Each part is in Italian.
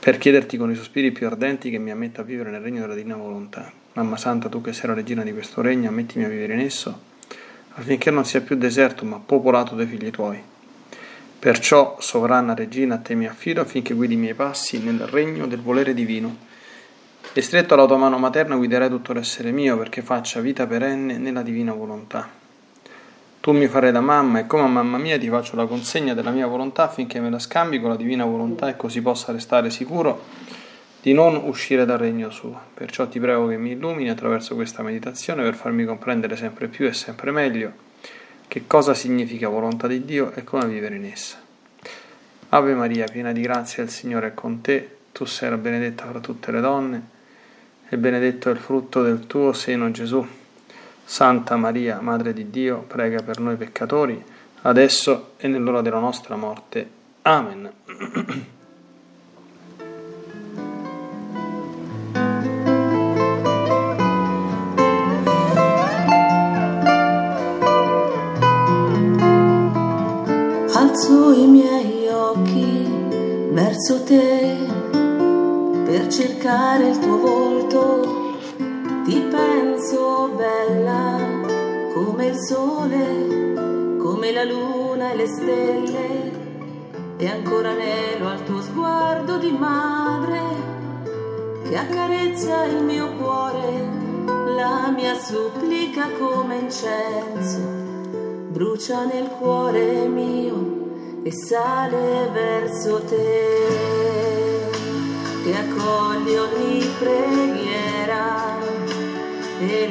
per chiederti con i sospiri più ardenti che mi ammetta a vivere nel regno della divina volontà. Mamma Santa, tu che sei la regina di questo regno, ammettimi a vivere in esso, affinché non sia più deserto, ma popolato dai figli tuoi. Perciò, sovrana regina, a te mi affido affinché guidi i miei passi nel regno del volere divino. E stretto alla tua mano materna guiderai tutto l'essere mio perché faccia vita perenne nella divina volontà. Tu mi farai da mamma e come a mamma mia ti faccio la consegna della mia volontà affinché me la scambi con la divina volontà e così possa restare sicuro di non uscire dal regno suo. Perciò ti prego che mi illumini attraverso questa meditazione per farmi comprendere sempre più e sempre meglio che cosa significa volontà di Dio e come vivere in essa. Ave Maria, piena di grazia, il Signore è con te, tu sei la benedetta fra tutte le donne e benedetto è il frutto del tuo seno Gesù. Santa Maria, Madre di Dio, prega per noi peccatori, adesso e nell'ora della nostra morte. Amen. Alzo i miei occhi verso te per cercare il tuo volto ti penso bella come il sole, come la luna e le stelle, e ancora anelo al tuo sguardo di madre che accarezza il mio cuore, la mia supplica come incenso, brucia nel cuore mio e sale verso te, che accogli ogni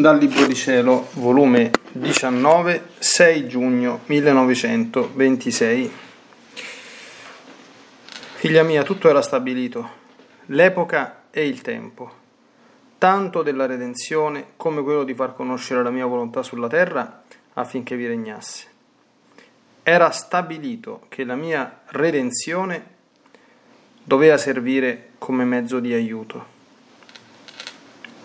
Dal Libro di Cielo, volume 19, 6 giugno 1926. Figlia mia, tutto era stabilito, l'epoca e il tempo, tanto della redenzione come quello di far conoscere la mia volontà sulla terra affinché vi regnasse. Era stabilito che la mia redenzione doveva servire come mezzo di aiuto.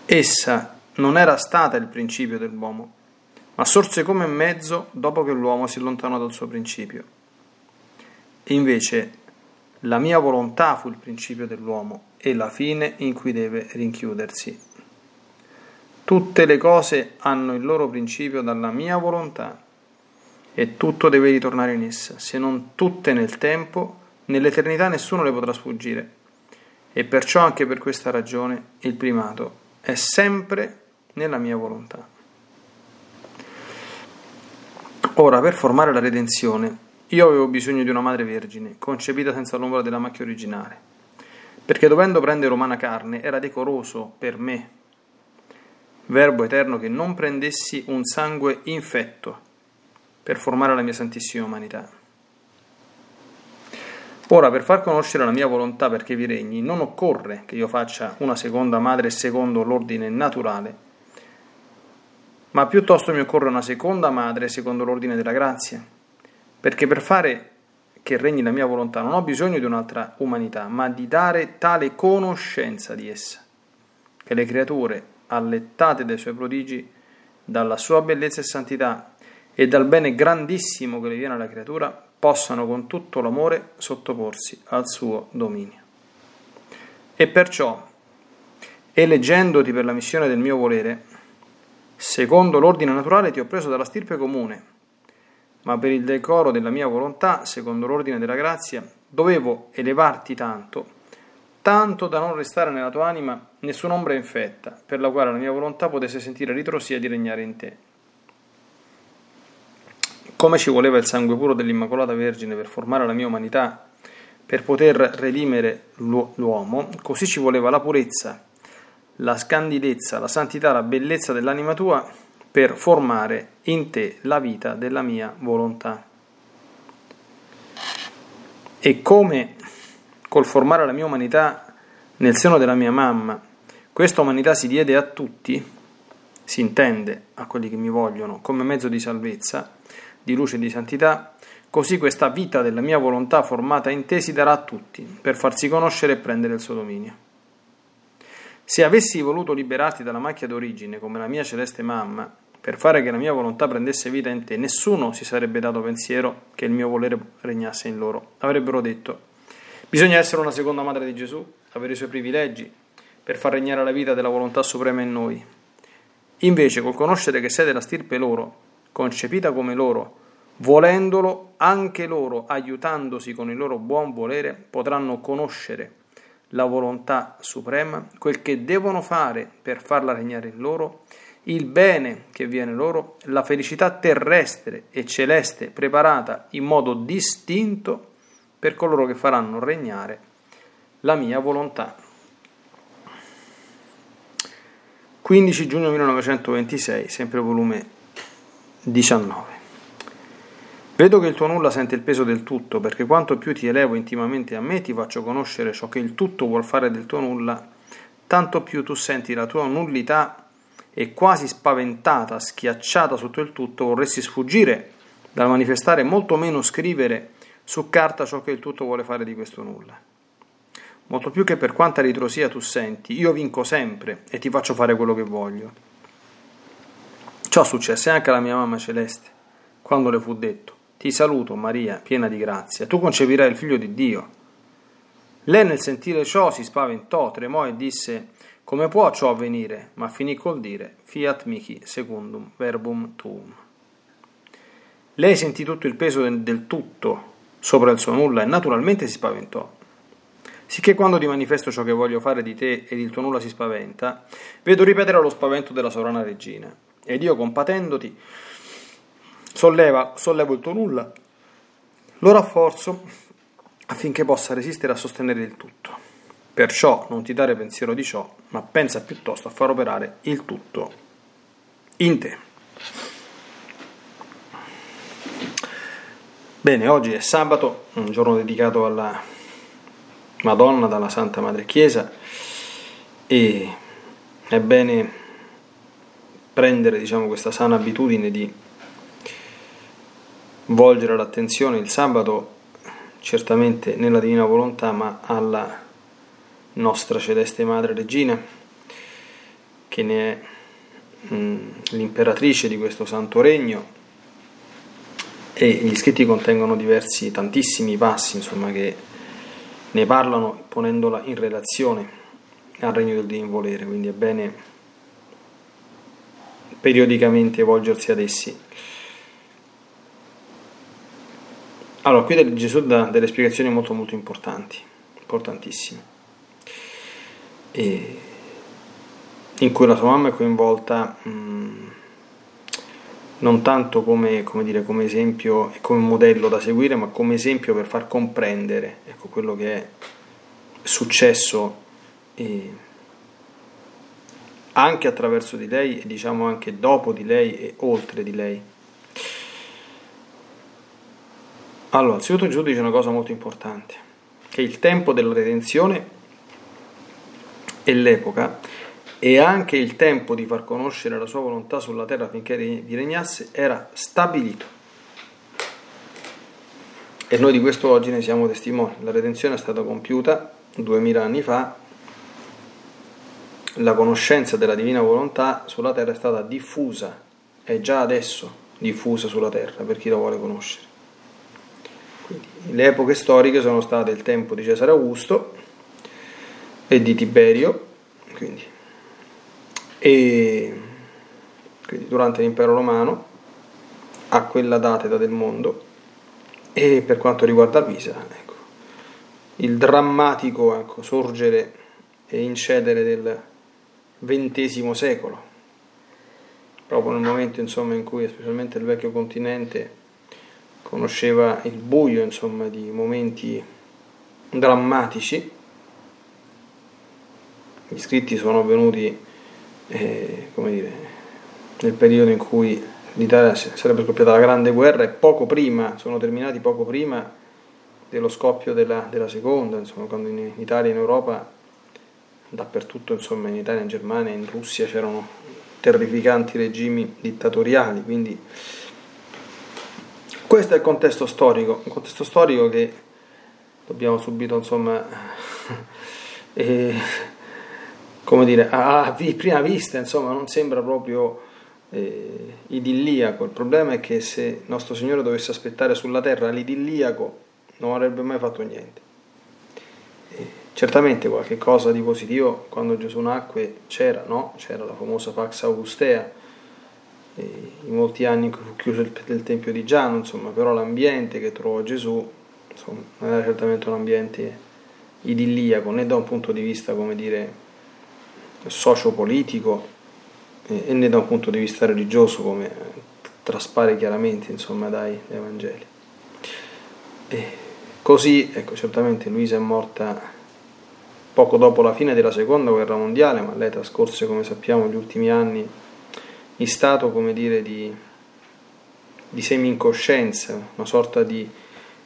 Essa non era stata il principio dell'uomo, ma sorse come mezzo dopo che l'uomo si allontanò dal suo principio. Invece la mia volontà fu il principio dell'uomo e la fine in cui deve rinchiudersi. Tutte le cose hanno il loro principio dalla mia volontà e tutto deve ritornare in essa, se non tutte nel tempo, nell'eternità nessuno le potrà sfuggire. E perciò anche per questa ragione il primato è sempre nella mia volontà. Ora, per formare la redenzione, io avevo bisogno di una madre vergine, concepita senza l'ombra della macchia originale, perché dovendo prendere umana carne era decoroso per me, verbo eterno, che non prendessi un sangue infetto per formare la mia santissima umanità. Ora, per far conoscere la mia volontà perché vi regni, non occorre che io faccia una seconda madre secondo l'ordine naturale, ma piuttosto mi occorre una seconda madre secondo l'ordine della grazia, perché per fare che regni la mia volontà non ho bisogno di un'altra umanità, ma di dare tale conoscenza di essa, che le creature, allettate dai suoi prodigi, dalla sua bellezza e santità, e dal bene grandissimo che le viene alla creatura, possano con tutto l'amore sottoporsi al suo dominio. E perciò, eleggendoti per la missione del mio volere, secondo l'ordine naturale ti ho preso dalla stirpe comune, ma per il decoro della mia volontà, secondo l'ordine della grazia, dovevo elevarti tanto, tanto da non restare nella tua anima nessun'ombra infetta, per la quale la mia volontà potesse sentire ritrosia di regnare in te. Come ci voleva il sangue puro dell'Immacolata Vergine per formare la mia umanità, per poter redimere l'uomo, così ci voleva la purezza, la scandidezza, la santità, la bellezza dell'anima tua per formare in te la vita della mia volontà. E come col formare la mia umanità nel seno della mia mamma, questa umanità si diede a tutti, si intende a quelli che mi vogliono, come mezzo di salvezza, di luce e di santità, così questa vita della mia volontà formata in te si darà a tutti, per farsi conoscere e prendere il suo dominio. Se avessi voluto liberarti dalla macchia d'origine, come la mia celeste mamma, per fare che la mia volontà prendesse vita in te, nessuno si sarebbe dato pensiero che il mio volere regnasse in loro. Avrebbero detto, bisogna essere una seconda madre di Gesù, avere i suoi privilegi, per far regnare la vita della volontà suprema in noi. Invece, col conoscere che sei della stirpe loro, concepita come loro, volendolo anche loro, aiutandosi con il loro buon volere, potranno conoscere la volontà suprema, quel che devono fare per farla regnare in loro, il bene che viene loro, la felicità terrestre e celeste preparata in modo distinto per coloro che faranno regnare la mia volontà. 15 giugno 1926, sempre volume 19. Vedo che il tuo nulla sente il peso del tutto, perché quanto più ti elevo intimamente a me, ti faccio conoscere ciò che il tutto vuol fare del tuo nulla, tanto più tu senti la tua nullità e quasi spaventata, schiacciata sotto il tutto, vorresti sfuggire dal manifestare molto meno scrivere su carta ciò che il tutto vuole fare di questo nulla. Molto più che per quanta ritrosia tu senti, io vinco sempre e ti faccio fare quello che voglio. Ciò successe anche alla mia mamma celeste, quando le fu detto, ti saluto Maria, piena di grazia, tu concepirai il figlio di Dio. Lei nel sentire ciò si spaventò, tremò e disse, come può ciò avvenire? Ma finì col dire, fiat mihi secundum verbum tuum. Lei sentì tutto il peso del tutto sopra il suo nulla e naturalmente si spaventò. Sicché quando ti manifesto ciò che voglio fare di te ed il tuo nulla si spaventa, vedo ripetere lo spavento della sovrana regina ed io compatendoti solleva, sollevo il tuo nulla, lo rafforzo affinché possa resistere a sostenere il tutto. Perciò non ti dare pensiero di ciò, ma pensa piuttosto a far operare il tutto in te. Bene, oggi è sabato, un giorno dedicato alla Madonna dalla Santa Madre Chiesa e è bene prendere diciamo, questa sana abitudine di volgere l'attenzione il sabato certamente nella divina volontà ma alla nostra celeste madre regina che ne è mm, l'imperatrice di questo santo regno e gli scritti contengono diversi tantissimi passi insomma che ne parlano ponendola in relazione al regno del divino volere quindi è bene periodicamente volgersi ad essi. Allora, qui Gesù dà delle spiegazioni molto molto importanti, importantissime, e in cui la sua mamma è coinvolta mh, mm, non tanto come, come, dire, come esempio e come modello da seguire, ma come esempio per far comprendere ecco, quello che è successo. E, anche attraverso di lei e diciamo anche dopo di lei e oltre di lei. Allora, innanzitutto Gesù dice una cosa molto importante, che il tempo della redenzione e l'epoca e anche il tempo di far conoscere la sua volontà sulla terra finché vi regnasse era stabilito. E noi di questo oggi ne siamo testimoni. La redenzione è stata compiuta duemila anni fa la conoscenza della divina volontà sulla terra è stata diffusa, è già adesso diffusa sulla terra per chi la vuole conoscere. Quindi, le epoche storiche sono state il tempo di Cesare Augusto e di Tiberio, quindi, e quindi durante l'impero romano, a quella data del mondo, e per quanto riguarda Pisa, ecco, il drammatico ecco, sorgere e incedere del XX secolo, proprio nel momento insomma, in cui specialmente il vecchio continente conosceva il buio insomma, di momenti drammatici. Gli scritti sono avvenuti eh, dire, nel periodo in cui l'Italia sarebbe scoppiata la grande guerra e poco prima, sono terminati poco prima dello scoppio della, della seconda, insomma, quando in, in Italia e in Europa, dappertutto, insomma, in Italia, in Germania, in Russia c'erano terrificanti regimi dittatoriali, quindi questo è il contesto storico, un contesto storico che dobbiamo subito, insomma, eh, come dire, a, prima vista, insomma, non sembra proprio eh, idilliaco. Il problema è che se nostro Signore dovesse aspettare sulla terra l'idilliaco, non avrebbe mai fatto niente. Certamente qualche cosa di positivo quando Gesù nacque c'era, no? C'era la famosa Pax Augustea, i molti anni in cui fu chiuso il, il Tempio di Giano, insomma, però l'ambiente che trovò Gesù insomma, non era certamente un ambiente idilliaco, né da un punto di vista, come dire, sociopolitico e né da un punto di vista religioso come traspare chiaramente insomma, dai, dai Vangeli. E così, ecco, certamente Luisa è morta poco dopo la fine della seconda guerra mondiale, ma lei trascorse, come sappiamo, gli ultimi anni in stato, come dire, di, di semi-incoscienza, una sorta di,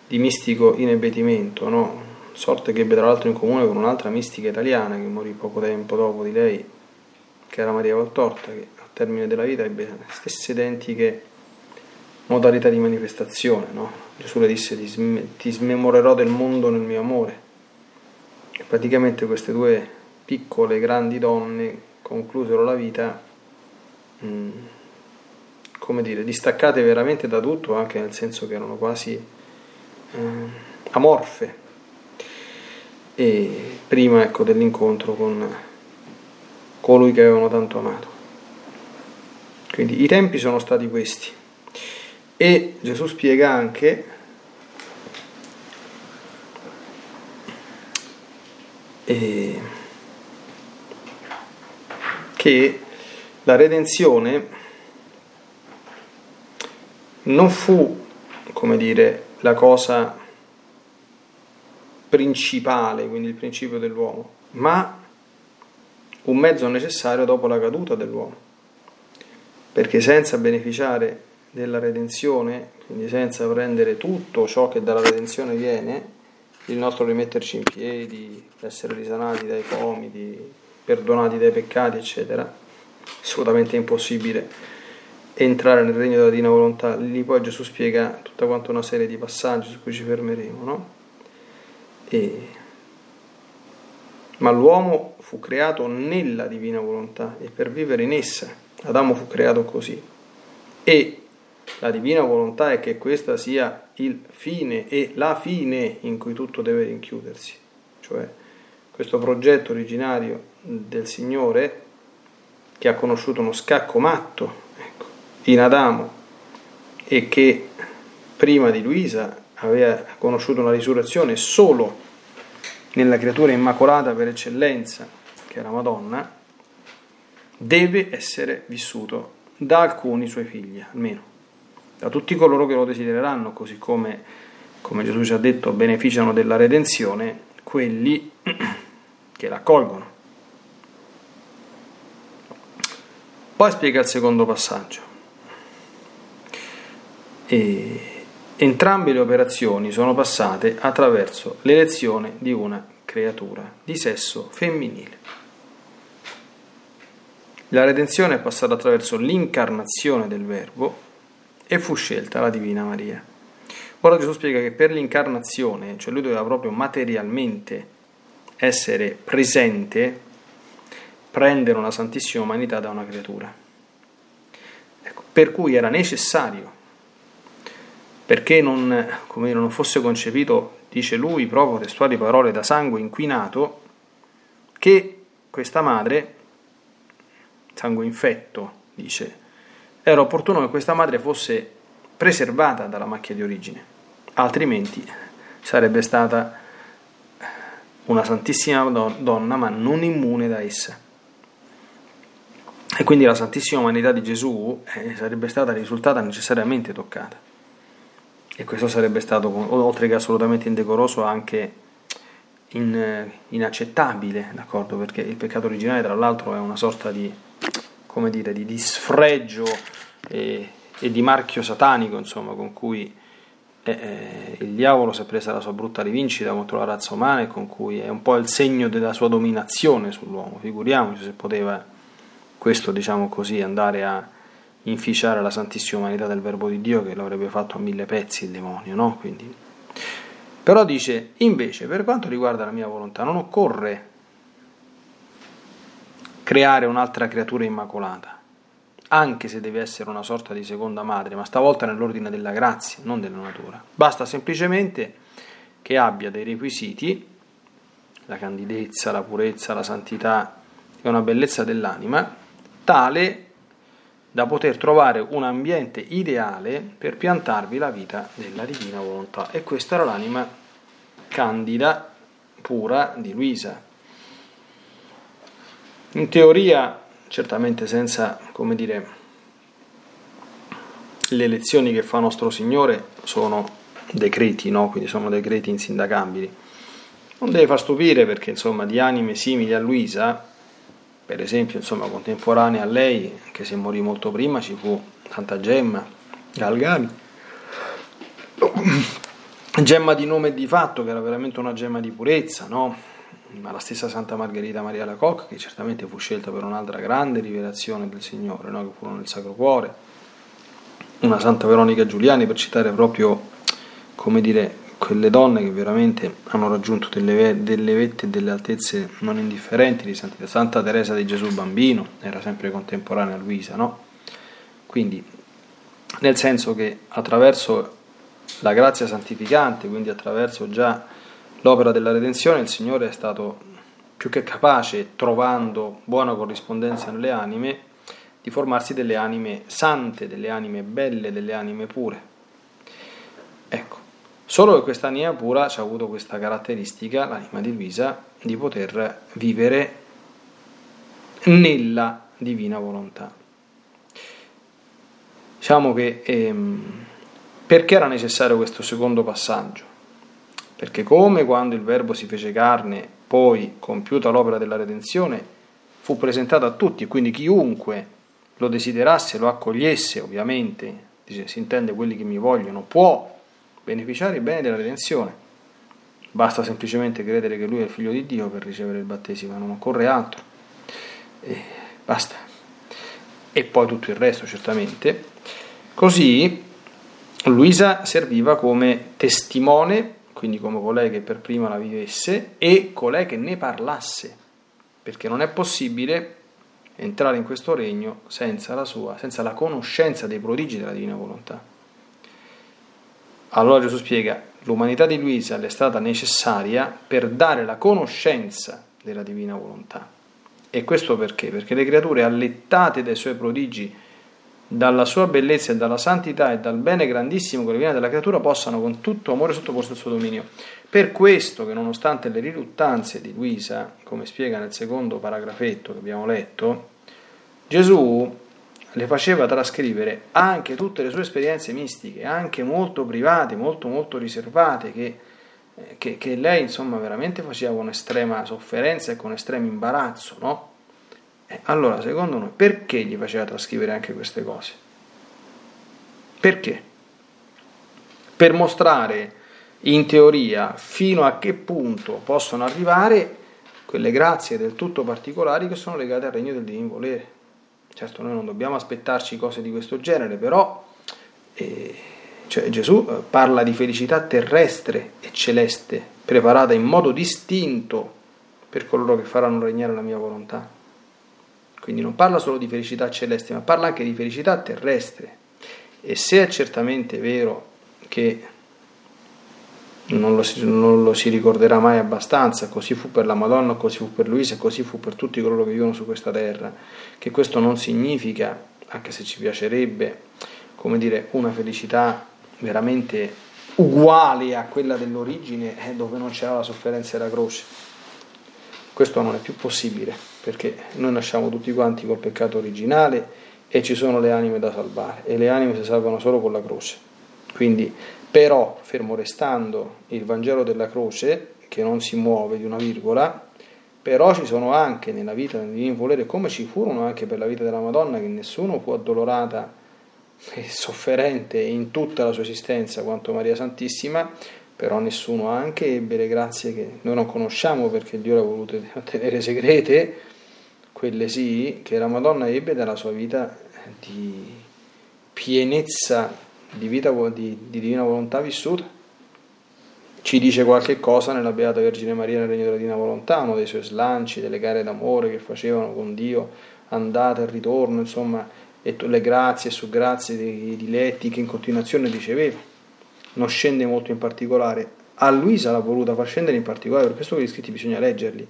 di mistico inebbetimento, no? sorte che ebbe tra l'altro in comune con un'altra mistica italiana che morì poco tempo dopo di lei, che era Maria Valtorta, che al termine della vita ebbe le stesse identiche modalità di manifestazione. No? Gesù le disse ti, sm- ti smemorerò del mondo nel mio amore. E praticamente queste due piccole, grandi donne conclusero la vita, mm, come dire, distaccate veramente da tutto, anche nel senso che erano quasi eh, amorfe e prima ecco, dell'incontro con colui che avevano tanto amato. Quindi i tempi sono stati questi. E Gesù spiega anche eh, che la redenzione non fu, come dire, la cosa principale, quindi il principio dell'uomo, ma un mezzo necessario dopo la caduta dell'uomo. Perché senza beneficiare della redenzione, quindi senza prendere tutto ciò che dalla redenzione viene, il nostro rimetterci in piedi, essere risanati dai comiti, perdonati dai peccati, eccetera, assolutamente impossibile entrare nel regno della divina volontà. Lì poi Gesù spiega tutta quanta una serie di passaggi su cui ci fermeremo, no? E... Ma l'uomo fu creato nella divina volontà e per vivere in essa. Adamo fu creato così. E la divina volontà è che questa sia il fine e la fine in cui tutto deve rinchiudersi. Cioè questo progetto originario del Signore che ha conosciuto uno scacco matto ecco, in Adamo e che prima di Luisa aveva conosciuto una risurrezione solo nella creatura immacolata per eccellenza, che è la Madonna, deve essere vissuto da alcuni suoi figli, almeno, da tutti coloro che lo desidereranno, così come, come Gesù ci ha detto, beneficiano della redenzione quelli che l'accolgono. Poi spiega il secondo passaggio. E Entrambe le operazioni sono passate attraverso l'elezione di una creatura di sesso femminile. La redenzione è passata attraverso l'incarnazione del Verbo e fu scelta la Divina Maria. Ora Gesù spiega che per l'incarnazione, cioè lui doveva proprio materialmente essere presente, prendere una santissima umanità da una creatura. Ecco, per cui era necessario, perché non, come non fosse concepito, dice lui, proprio testuali parole, da sangue inquinato, che questa madre, sangue infetto, dice, era opportuno che questa madre fosse preservata dalla macchia di origine, altrimenti sarebbe stata una santissima donna, ma non immune da essa. E quindi la santissima umanità di Gesù eh, sarebbe stata risultata necessariamente toccata. E questo sarebbe stato, oltre che assolutamente indecoroso, anche in, eh, inaccettabile, d'accordo? Perché il peccato originale, tra l'altro, è una sorta di, come dire, di, di sfregio e, e, di marchio satanico, insomma, con cui eh, eh, il diavolo si è presa la sua brutta rivincita contro la razza umana e con cui è un po' il segno della sua dominazione sull'uomo. Figuriamoci se poteva questo, diciamo così, andare a inficiare la santissima umanità del Verbo di Dio che l'avrebbe fatto a mille pezzi il demonio, no? Quindi, però dice, invece, per quanto riguarda la mia volontà, non occorre creare un'altra creatura immacolata anche se deve essere una sorta di seconda madre, ma stavolta nell'ordine della grazia, non della natura. Basta semplicemente che abbia dei requisiti, la candidezza, la purezza, la santità e una bellezza dell'anima, tale da poter trovare un ambiente ideale per piantarvi la vita della divina volontà. E questa era l'anima candida, pura di Luisa. In teoria certamente senza, come dire, le lezioni che fa nostro Signore sono decreti, no? quindi sono decreti insindacabili. Non deve far stupire perché insomma di anime simili a Luisa, per esempio insomma contemporanea a lei, che se morì molto prima ci fu Santa Gemma Galgani, gemma di nome e di fatto che era veramente una gemma di purezza, no? ma la stessa Santa Margherita Maria Lacoque, che certamente fu scelta per un'altra grande rivelazione del Signore, no? che furono nel Sacro Cuore, una Santa Veronica Giuliani, per citare proprio, come dire, quelle donne che veramente hanno raggiunto delle, delle vette e delle altezze non indifferenti di santità. Santa Teresa di Gesù Bambino era sempre contemporanea a Luisa, no? Quindi, nel senso che attraverso la grazia santificante, quindi attraverso già l'opera della redenzione il Signore è stato più che capace, trovando buona corrispondenza nelle anime, di formarsi delle anime sante, delle anime belle, delle anime pure. Ecco, solo che questa anima pura ci ha avuto questa caratteristica, l'anima di Luisa, di poter vivere nella divina volontà. Diciamo che ehm, perché era necessario questo secondo passaggio? perché come quando il Verbo si fece carne, poi compiuta l'opera della redenzione, fu presentato a tutti, e quindi chiunque lo desiderasse, lo accogliesse, ovviamente, dice, si intende quelli che mi vogliono, può beneficiare i beni della redenzione. Basta semplicemente credere che lui è il figlio di Dio per ricevere il battesimo, non occorre altro. E basta. E poi tutto il resto, certamente. Così Luisa serviva come testimone quindi come colei che per prima la vivesse e colei che ne parlasse, perché non è possibile entrare in questo regno senza la sua, senza la conoscenza dei prodigi della divina volontà. Allora Gesù spiega, l'umanità di Luisa le è stata necessaria per dare la conoscenza della divina volontà. E questo perché? Perché le creature allettate dai suoi prodigi dalla sua bellezza e dalla santità e dal bene grandissimo che viene dalla creatura possano con tutto amore sottoporsi al suo dominio. Per questo che nonostante le riluttanze di Luisa, come spiega nel secondo paragrafetto che abbiamo letto, Gesù le faceva trascrivere anche tutte le sue esperienze mistiche, anche molto private, molto molto riservate, che, eh, che, che lei insomma veramente faceva con estrema sofferenza e con estremo imbarazzo, no? allora, secondo noi, perché gli faceva trascrivere anche queste cose? Perché? Per mostrare in teoria fino a che punto possono arrivare quelle grazie del tutto particolari che sono legate al regno del divino volere. Certo, noi non dobbiamo aspettarci cose di questo genere, però eh, cioè Gesù eh, parla di felicità terrestre e celeste, preparata in modo distinto per coloro che faranno regnare la mia volontà. Quindi non parla solo di felicità celeste, ma parla anche di felicità terrestre. E se è certamente vero che non lo, si, non lo, si, ricorderà mai abbastanza, così fu per la Madonna, così fu per Luisa, così fu per tutti coloro che vivono su questa terra, che questo non significa, anche se ci piacerebbe, come dire, una felicità veramente uguale a quella dell'origine, eh, dove non c'era la sofferenza e la croce. Questo non è più possibile, perché noi nasciamo tutti quanti col peccato originale e ci sono le anime da salvare, e le anime si salvano solo con la croce. Quindi però, fermo restando il Vangelo della croce, che non si muove di una virgola, però ci sono anche nella vita del divino volere, come ci furono anche per la vita della Madonna, che nessuno fu addolorata e sofferente in tutta la sua esistenza quanto Maria Santissima, però nessuno anche ebbe le grazie che noi non conosciamo perché Dio le ha volute tenere segrete, quelle sì, che la Madonna ebbe dalla sua vita di pienezza di vita di, di divina volontà vissuta. Ci dice qualche cosa nella Beata Vergine Maria nel Regno della Divina Volontà, uno dei suoi slanci, delle gare d'amore che facevano con Dio, andata e ritorno, insomma, e le grazie su grazie dei diletti che in continuazione riceveva. Non scende molto in particolare. A Luisa l'ha voluta far scendere in particolare, per questo che gli scritti bisogna leggerli.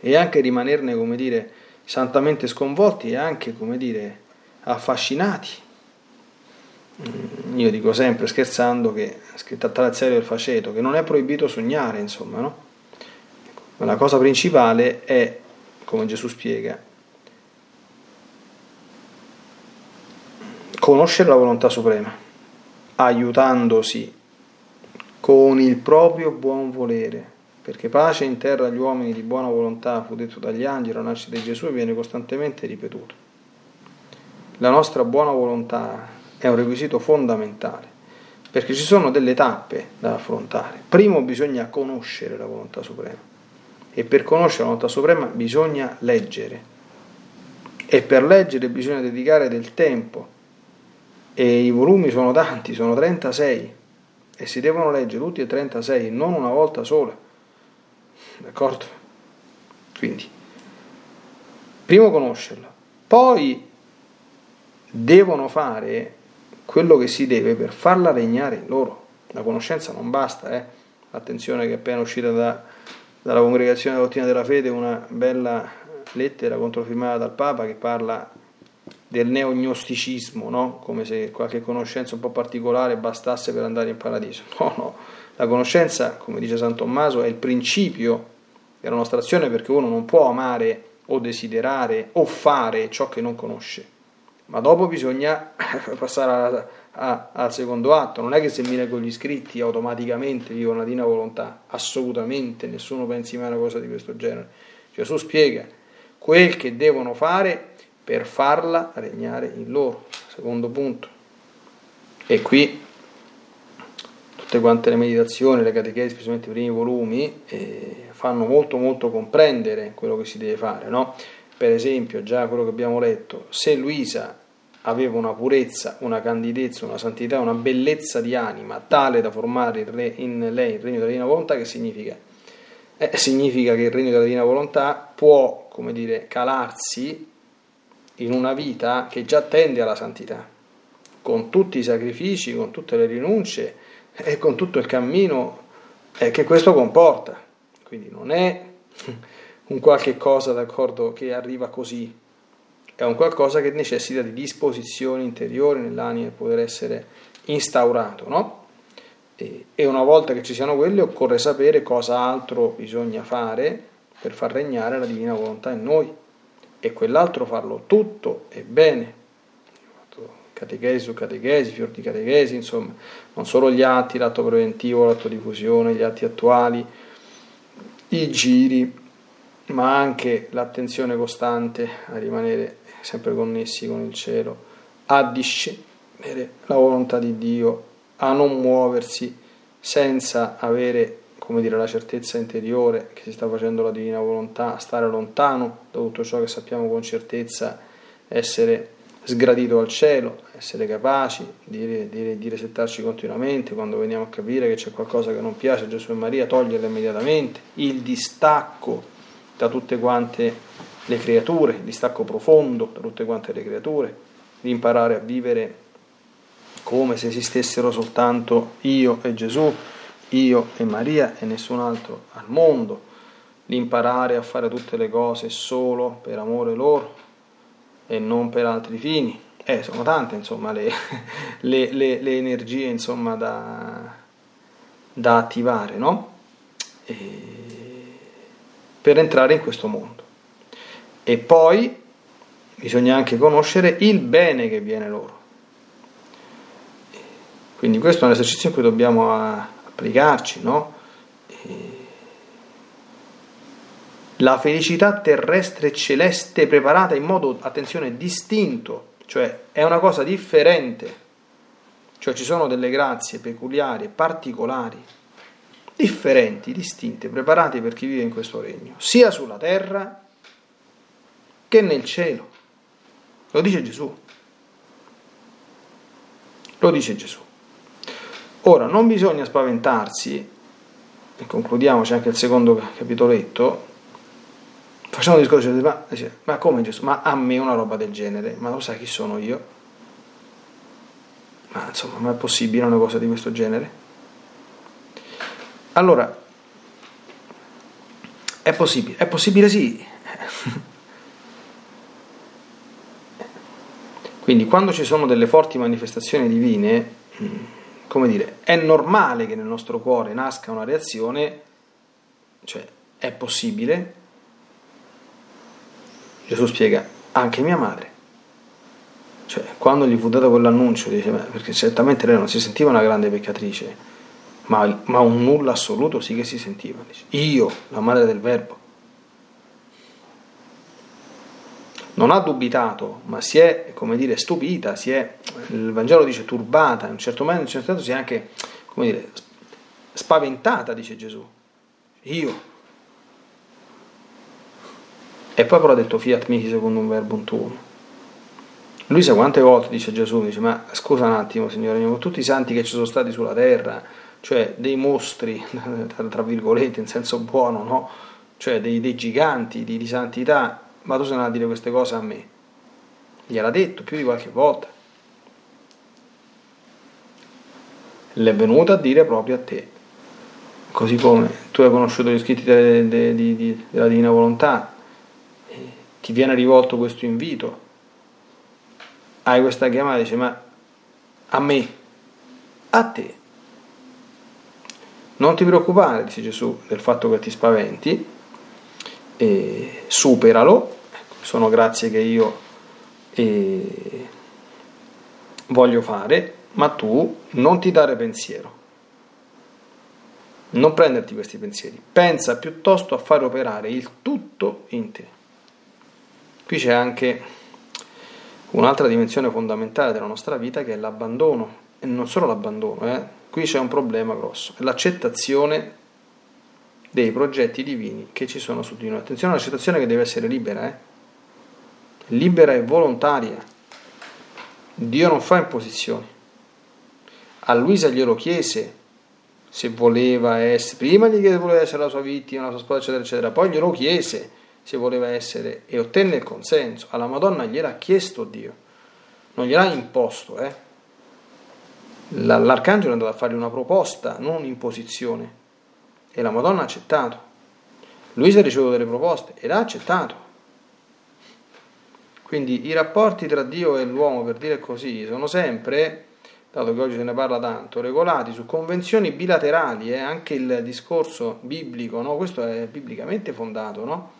E anche rimanerne, come dire, santamente sconvolti e anche, come dire, affascinati io dico sempre scherzando che è scritto a Talazzero del Faceto che non è proibito sognare, insomma, no? Ma la cosa principale è, come Gesù spiega, conoscere la volontà suprema, aiutandosi con il proprio buon volere, perché pace in terra agli uomini di buona volontà fu detto dagli angeli alla nascita di Gesù e viene costantemente ripetuto. La nostra buona volontà è un requisito fondamentale, perché ci sono delle tappe da affrontare. Primo bisogna conoscere la volontà suprema e per conoscere la volontà suprema bisogna leggere e per leggere bisogna dedicare del tempo e i volumi sono tanti, sono 36 e si devono leggere tutti e 36, non una volta sola. D'accordo? Quindi, primo conoscerla, poi devono fare quello che si deve per farla regnare in loro. La conoscenza non basta, eh? attenzione che è appena uscita da, dalla congregazione della dottrina della fede una bella lettera controfirmata dal Papa che parla del neognosticismo, no? come se qualche conoscenza un po' particolare bastasse per andare in paradiso. No, no, la conoscenza, come dice San Tommaso, è il principio della nostra azione perché uno non può amare o desiderare o fare ciò che non conosce ma dopo bisogna passare a, a, al secondo atto, non è che se mi leggo gli scritti automaticamente vivo una divina volontà, assolutamente, nessuno pensi mai a una cosa di questo genere. Gesù spiega quel che devono fare per farla regnare in loro, secondo punto. E qui tutte quante le meditazioni, le catechesi, specialmente i primi volumi, eh, fanno molto molto comprendere quello che si deve fare, no? Per esempio, già quello che abbiamo letto, se Luisa aveva una purezza, una candidezza, una santità, una bellezza di anima tale da formare in lei il regno della divina volontà, che significa? Eh, significa che il regno della divina volontà può, come dire, calarsi in una vita che già tende alla santità, con tutti i sacrifici, con tutte le rinunce e con tutto il cammino eh, che questo comporta. Quindi non è un qualche cosa, d'accordo, che arriva così, è un qualcosa che necessita di disposizione interiore nell'anima per poter essere instaurato, no? E, e una volta che ci siano quelle occorre sapere cosa altro bisogna fare per far regnare la divina volontà in noi e quell'altro farlo tutto e bene. Catechesi su catechesi, fior di catechesi, insomma, non solo gli atti, l'atto preventivo, l'atto di fusione, gli atti attuali, i giri, ma anche l'attenzione costante a rimanere sempre connessi con il cielo, a discernere la volontà di Dio, a non muoversi senza avere come dire, la certezza interiore che si sta facendo la divina volontà, stare lontano da tutto ciò che sappiamo con certezza essere sgradito al cielo, essere capaci di, di, di resettarci continuamente quando veniamo a capire che c'è qualcosa che non piace a Gesù e Maria, toglierla immediatamente, il distacco da tutte quante le creature, distacco profondo da tutte quante le creature, di imparare a vivere come se esistessero soltanto io e Gesù, io e Maria e nessun altro al mondo, l'imparare a fare tutte le cose solo per amore loro e non per altri fini. Eh, sono tante insomma le, le, le, le energie insomma, da, da attivare no? per entrare in questo mondo. E poi bisogna anche conoscere il bene che viene loro. Quindi questo è un esercizio in cui dobbiamo applicarci, no? La felicità terrestre e celeste preparata in modo, attenzione, distinto, cioè è una cosa differente, cioè ci sono delle grazie peculiari particolari, differenti, distinte, preparate per chi vive in questo regno, sia sulla terra che nel cielo. Lo dice Gesù. Lo dice Gesù. Ora, non bisogna spaventarsi, e concludiamo, c'è anche il secondo capitoletto, facciamo un discorso, ma, ma come Gesù? Ma a me una roba del genere? Ma lo sai chi sono io? Ma insomma, ma è possibile una cosa di questo genere? Allora, è possibile? È possibile sì. Quindi quando ci sono delle forti manifestazioni divine, come dire, è normale che nel nostro cuore nasca una reazione, cioè è possibile. Gesù spiega, anche mia madre. Cioè, quando gli fu dato quell'annuncio, dice, perché certamente lei non si sentiva una grande peccatrice, ma, ma un nulla assoluto sì che si sentiva. Dice, io, la madre del Verbo, non ha dubitato, ma si è, come dire, stupita, si è, il Vangelo dice turbata, in un certo modo, in un certo senso si è anche, come dire, spaventata, dice Gesù. Io. E poi però ha detto fiat mihi secondo un verbo un tuo. Lui sa quante volte dice Gesù, dice ma scusa un attimo Signore, con tutti i santi che ci sono stati sulla terra, cioè dei mostri, tra virgolette, in senso buono, no? Cioè dei, dei giganti di, di santità, ma tu sei andato a dire queste cose a me. Gliel'ha detto più di qualche volta. L'è venuto a dire proprio a te. Così come tu hai conosciuto gli scritti de, de, de, de, della Divina Volontà, ti viene rivolto questo invito, hai questa chiamata e dici ma a me, a te. Non ti preoccupare, dice Gesù, del fatto che ti spaventi, e superalo, sono grazie che io eh, voglio fare, ma tu non ti dare pensiero, non prenderti questi pensieri, pensa piuttosto a fare operare il tutto in te. Qui c'è anche un'altra dimensione fondamentale della nostra vita che è l'abbandono, e non solo l'abbandono, eh? qui c'è un problema grosso, è l'accettazione dei progetti divini che ci sono su di noi. Attenzione alla citazione che deve essere libera, eh? libera e volontaria. Dio non fa imposizioni. A Luisa glielo chiese se voleva essere, prima gli chiese se voleva essere la sua vittima, la sua sposa, eccetera, eccetera, poi glielo chiese se voleva essere e ottenne il consenso. Alla Madonna gliel'ha chiesto Dio, non gliel'ha imposto. Eh? L'arcangelo è andato a fargli una proposta, non un'imposizione. E la Madonna ha accettato. Luisa ha ricevuto delle proposte ed ha accettato. Quindi i rapporti tra Dio e l'uomo, per dire così, sono sempre, dato che oggi se ne parla tanto, regolati su convenzioni bilaterali, eh? anche il discorso biblico, no? questo è biblicamente fondato, no?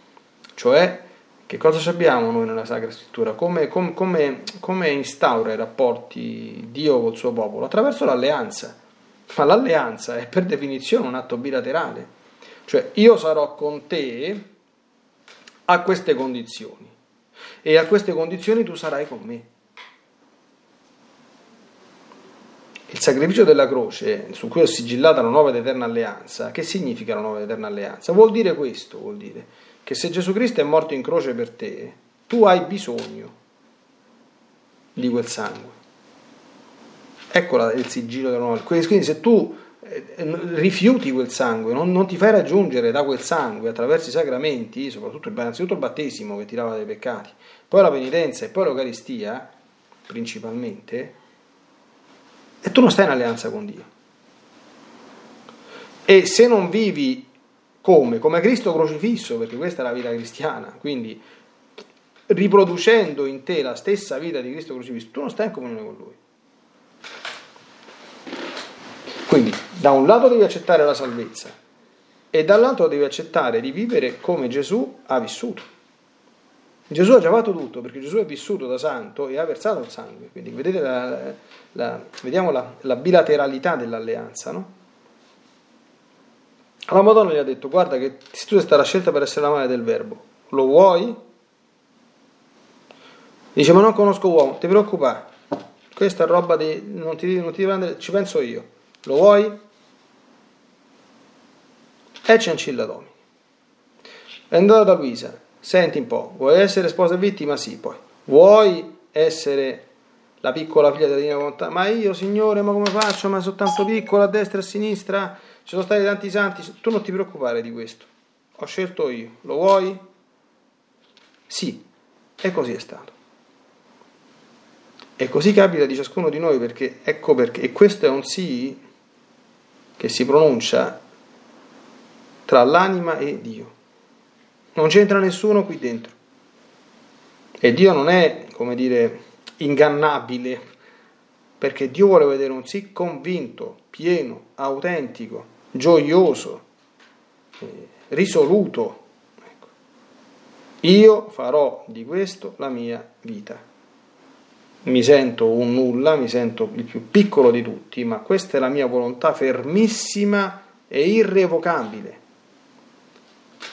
cioè che cosa abbiamo noi nella Sacra Scrittura? Come, come, come, come instaura i rapporti Dio col suo popolo? Attraverso l'alleanza. Ma l'alleanza è per definizione un atto bilaterale. Cioè io sarò con te a queste condizioni e a queste condizioni tu sarai con me. Il sacrificio della croce, su cui è sigillata la nuova ed eterna alleanza, che significa la nuova ed eterna alleanza? Vuol dire questo, vuol dire che se Gesù Cristo è morto in croce per te, tu hai bisogno di quel sangue. Ecco il sigillo della nuova. Quindi se tu eh, rifiuti quel sangue, non, non, ti fai raggiungere da quel sangue attraverso i sacramenti, soprattutto innanzitutto il battesimo che ti lava dai peccati, poi la penitenza e poi l'Eucaristia, principalmente, e tu non stai in alleanza con Dio. E se non vivi come? Come Cristo crocifisso, perché questa è la vita cristiana, quindi riproducendo in te la stessa vita di Cristo crocifisso, tu non stai in comunione con Lui. Quindi da un lato devi accettare la salvezza e dall'altro devi accettare di vivere come Gesù ha vissuto. Gesù ha già fatto tutto perché Gesù è vissuto da santo e ha versato il sangue. Quindi vedete la, la, vediamo la, la bilateralità dell'alleanza, no? La Madonna gli ha detto, guarda che tu sei stata scelta per essere la madre del verbo, lo vuoi? Dice, ma non conosco uomo, ti preoccupare, questa roba di... non ti, non ti prendere, ci penso io, lo vuoi? E Ciancilla Domi. È andata da Luisa, senti un po', vuoi essere sposa vittima? Sì, poi. Vuoi essere la piccola figlia della Divina Volontà? Ma io, Signore, ma come faccio? Ma sono tanto piccola a destra e a sinistra? Ci sono stati tanti santi, tu non ti preoccupare di questo. Ho scelto io. Lo vuoi? Sì. E così è stato. E così capita di ciascuno di noi perché ecco perché, e questo è un sì che si pronuncia tra l'anima e Dio. Non c'entra nessuno qui dentro. E Dio non è, come dire, ingannabile, perché Dio vuole vedere un sì convinto, pieno, autentico, gioioso, eh, risoluto. Ecco. Io farò di questo la mia vita. Mi sento un nulla, mi sento il più piccolo di tutti, ma questa è la mia volontà fermissima e irrevocabile.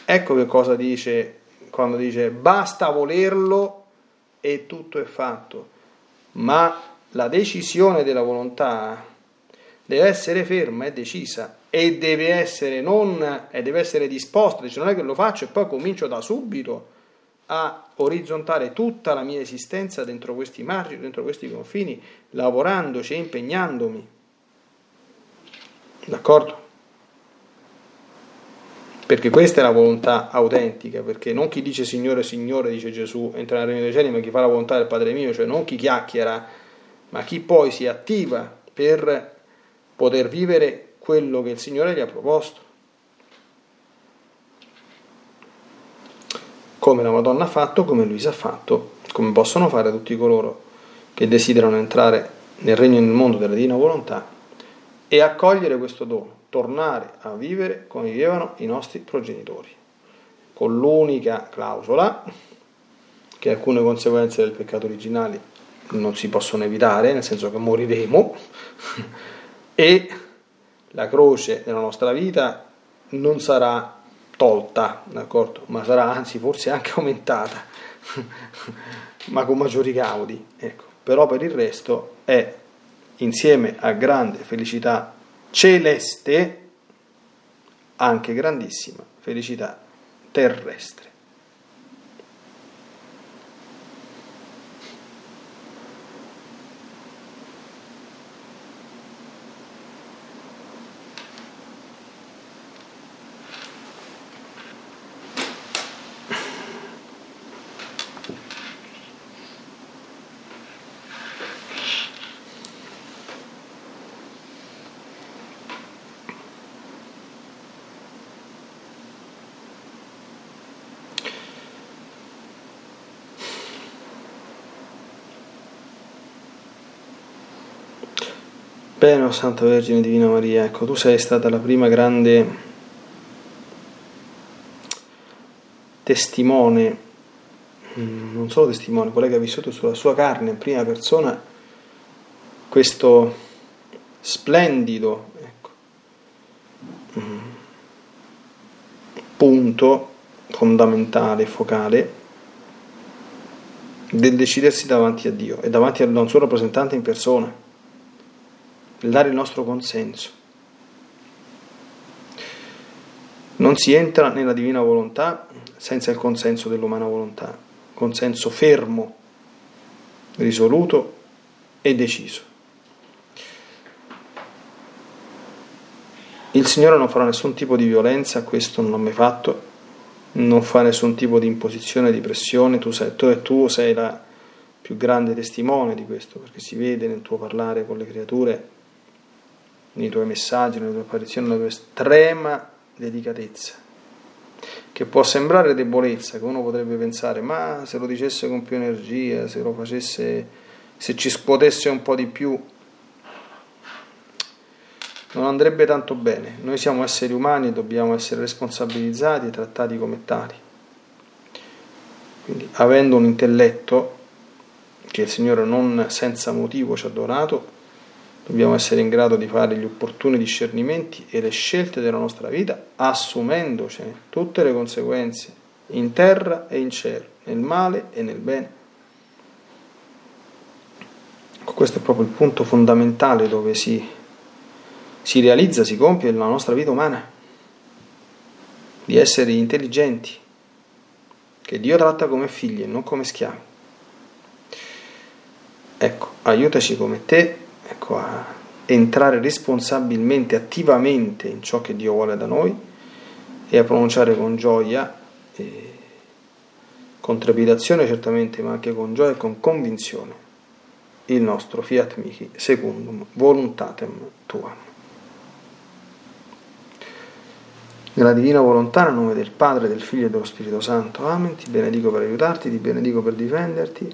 Ecco che cosa dice quando dice basta volerlo e tutto è fatto, ma la decisione della volontà deve essere ferma e decisa e deve essere, non, e deve essere disposta, dice non è che lo faccio e poi comincio da subito a orizzontare tutta la mia esistenza dentro questi margini, dentro questi confini, lavorandoci e impegnandomi. D'accordo? Perché questa è la volontà autentica, perché non chi dice Signore, Signore, dice Gesù, entra nel regno dei cieli, ma chi fa la volontà del Padre mio, cioè non chi chiacchiera, ma chi poi si attiva per poter vivere quello che il Signore gli ha proposto. Come la Madonna ha fatto, come Luisa ha fatto, come possono fare tutti coloro che desiderano entrare nel regno e nel mondo della divina volontà e accogliere questo dono, tornare a vivere come vivevano i nostri progenitori, con l'unica clausola che alcune conseguenze del peccato originali non si possono evitare, nel senso che moriremo, e la croce nella nostra vita non sarà tolta, d'accordo? ma sarà anzi forse anche aumentata, ma con maggiori caudi. Ecco. Però per il resto è insieme a grande felicità celeste anche grandissima felicità terrestre. Oh Santa Vergine Divina Maria, ecco, tu sei stata la prima grande testimone, mm, non solo testimone, quella che ha vissuto sulla sua carne in prima persona questo splendido ecco, mm, punto fondamentale, focale del decidersi davanti a Dio e davanti al suo rappresentante in persona nel dare il nostro consenso. Non si entra nella divina volontà senza il consenso dell'umana volontà, consenso fermo, risoluto e deciso. Il Signore non farà nessun tipo di violenza, questo non l'ho mai fatto, non fa nessun tipo di imposizione, di pressione, tu sei, tu, tu sei la più grande testimone di questo, perché si vede nel tuo parlare con le creature, nei tuoi messaggi, nelle tue apparizioni, la tua estrema delicatezza, che può sembrare debolezza, che uno potrebbe pensare, ma se lo dicesse con più energia, se lo facesse, se ci scuotesse un po' di più, non andrebbe tanto bene. Noi siamo esseri umani e dobbiamo essere responsabilizzati e trattati come tali. Quindi, avendo un intelletto che il Signore non senza motivo ci ha donato, dobbiamo essere in grado di fare gli opportuni discernimenti e le scelte della nostra vita, assumendocene tutte le conseguenze in terra e in cielo, nel male e nel bene. Questo è proprio il punto fondamentale dove si si realizza, si compie nella nostra vita umana, di essere intelligenti, che Dio tratta come figli e non come schiavi. Ecco, aiutaci come te ecco, a entrare responsabilmente, attivamente in ciò che Dio vuole da noi e a pronunciare con gioia, e con trepidazione certamente, ma anche con gioia e con convinzione il nostro fiat mihi secundum voluntatem tuam. Nella divina volontà, nel nome del Padre, del Figlio e dello Spirito Santo. Amen. Ti benedico per aiutarti, ti benedico per difenderti,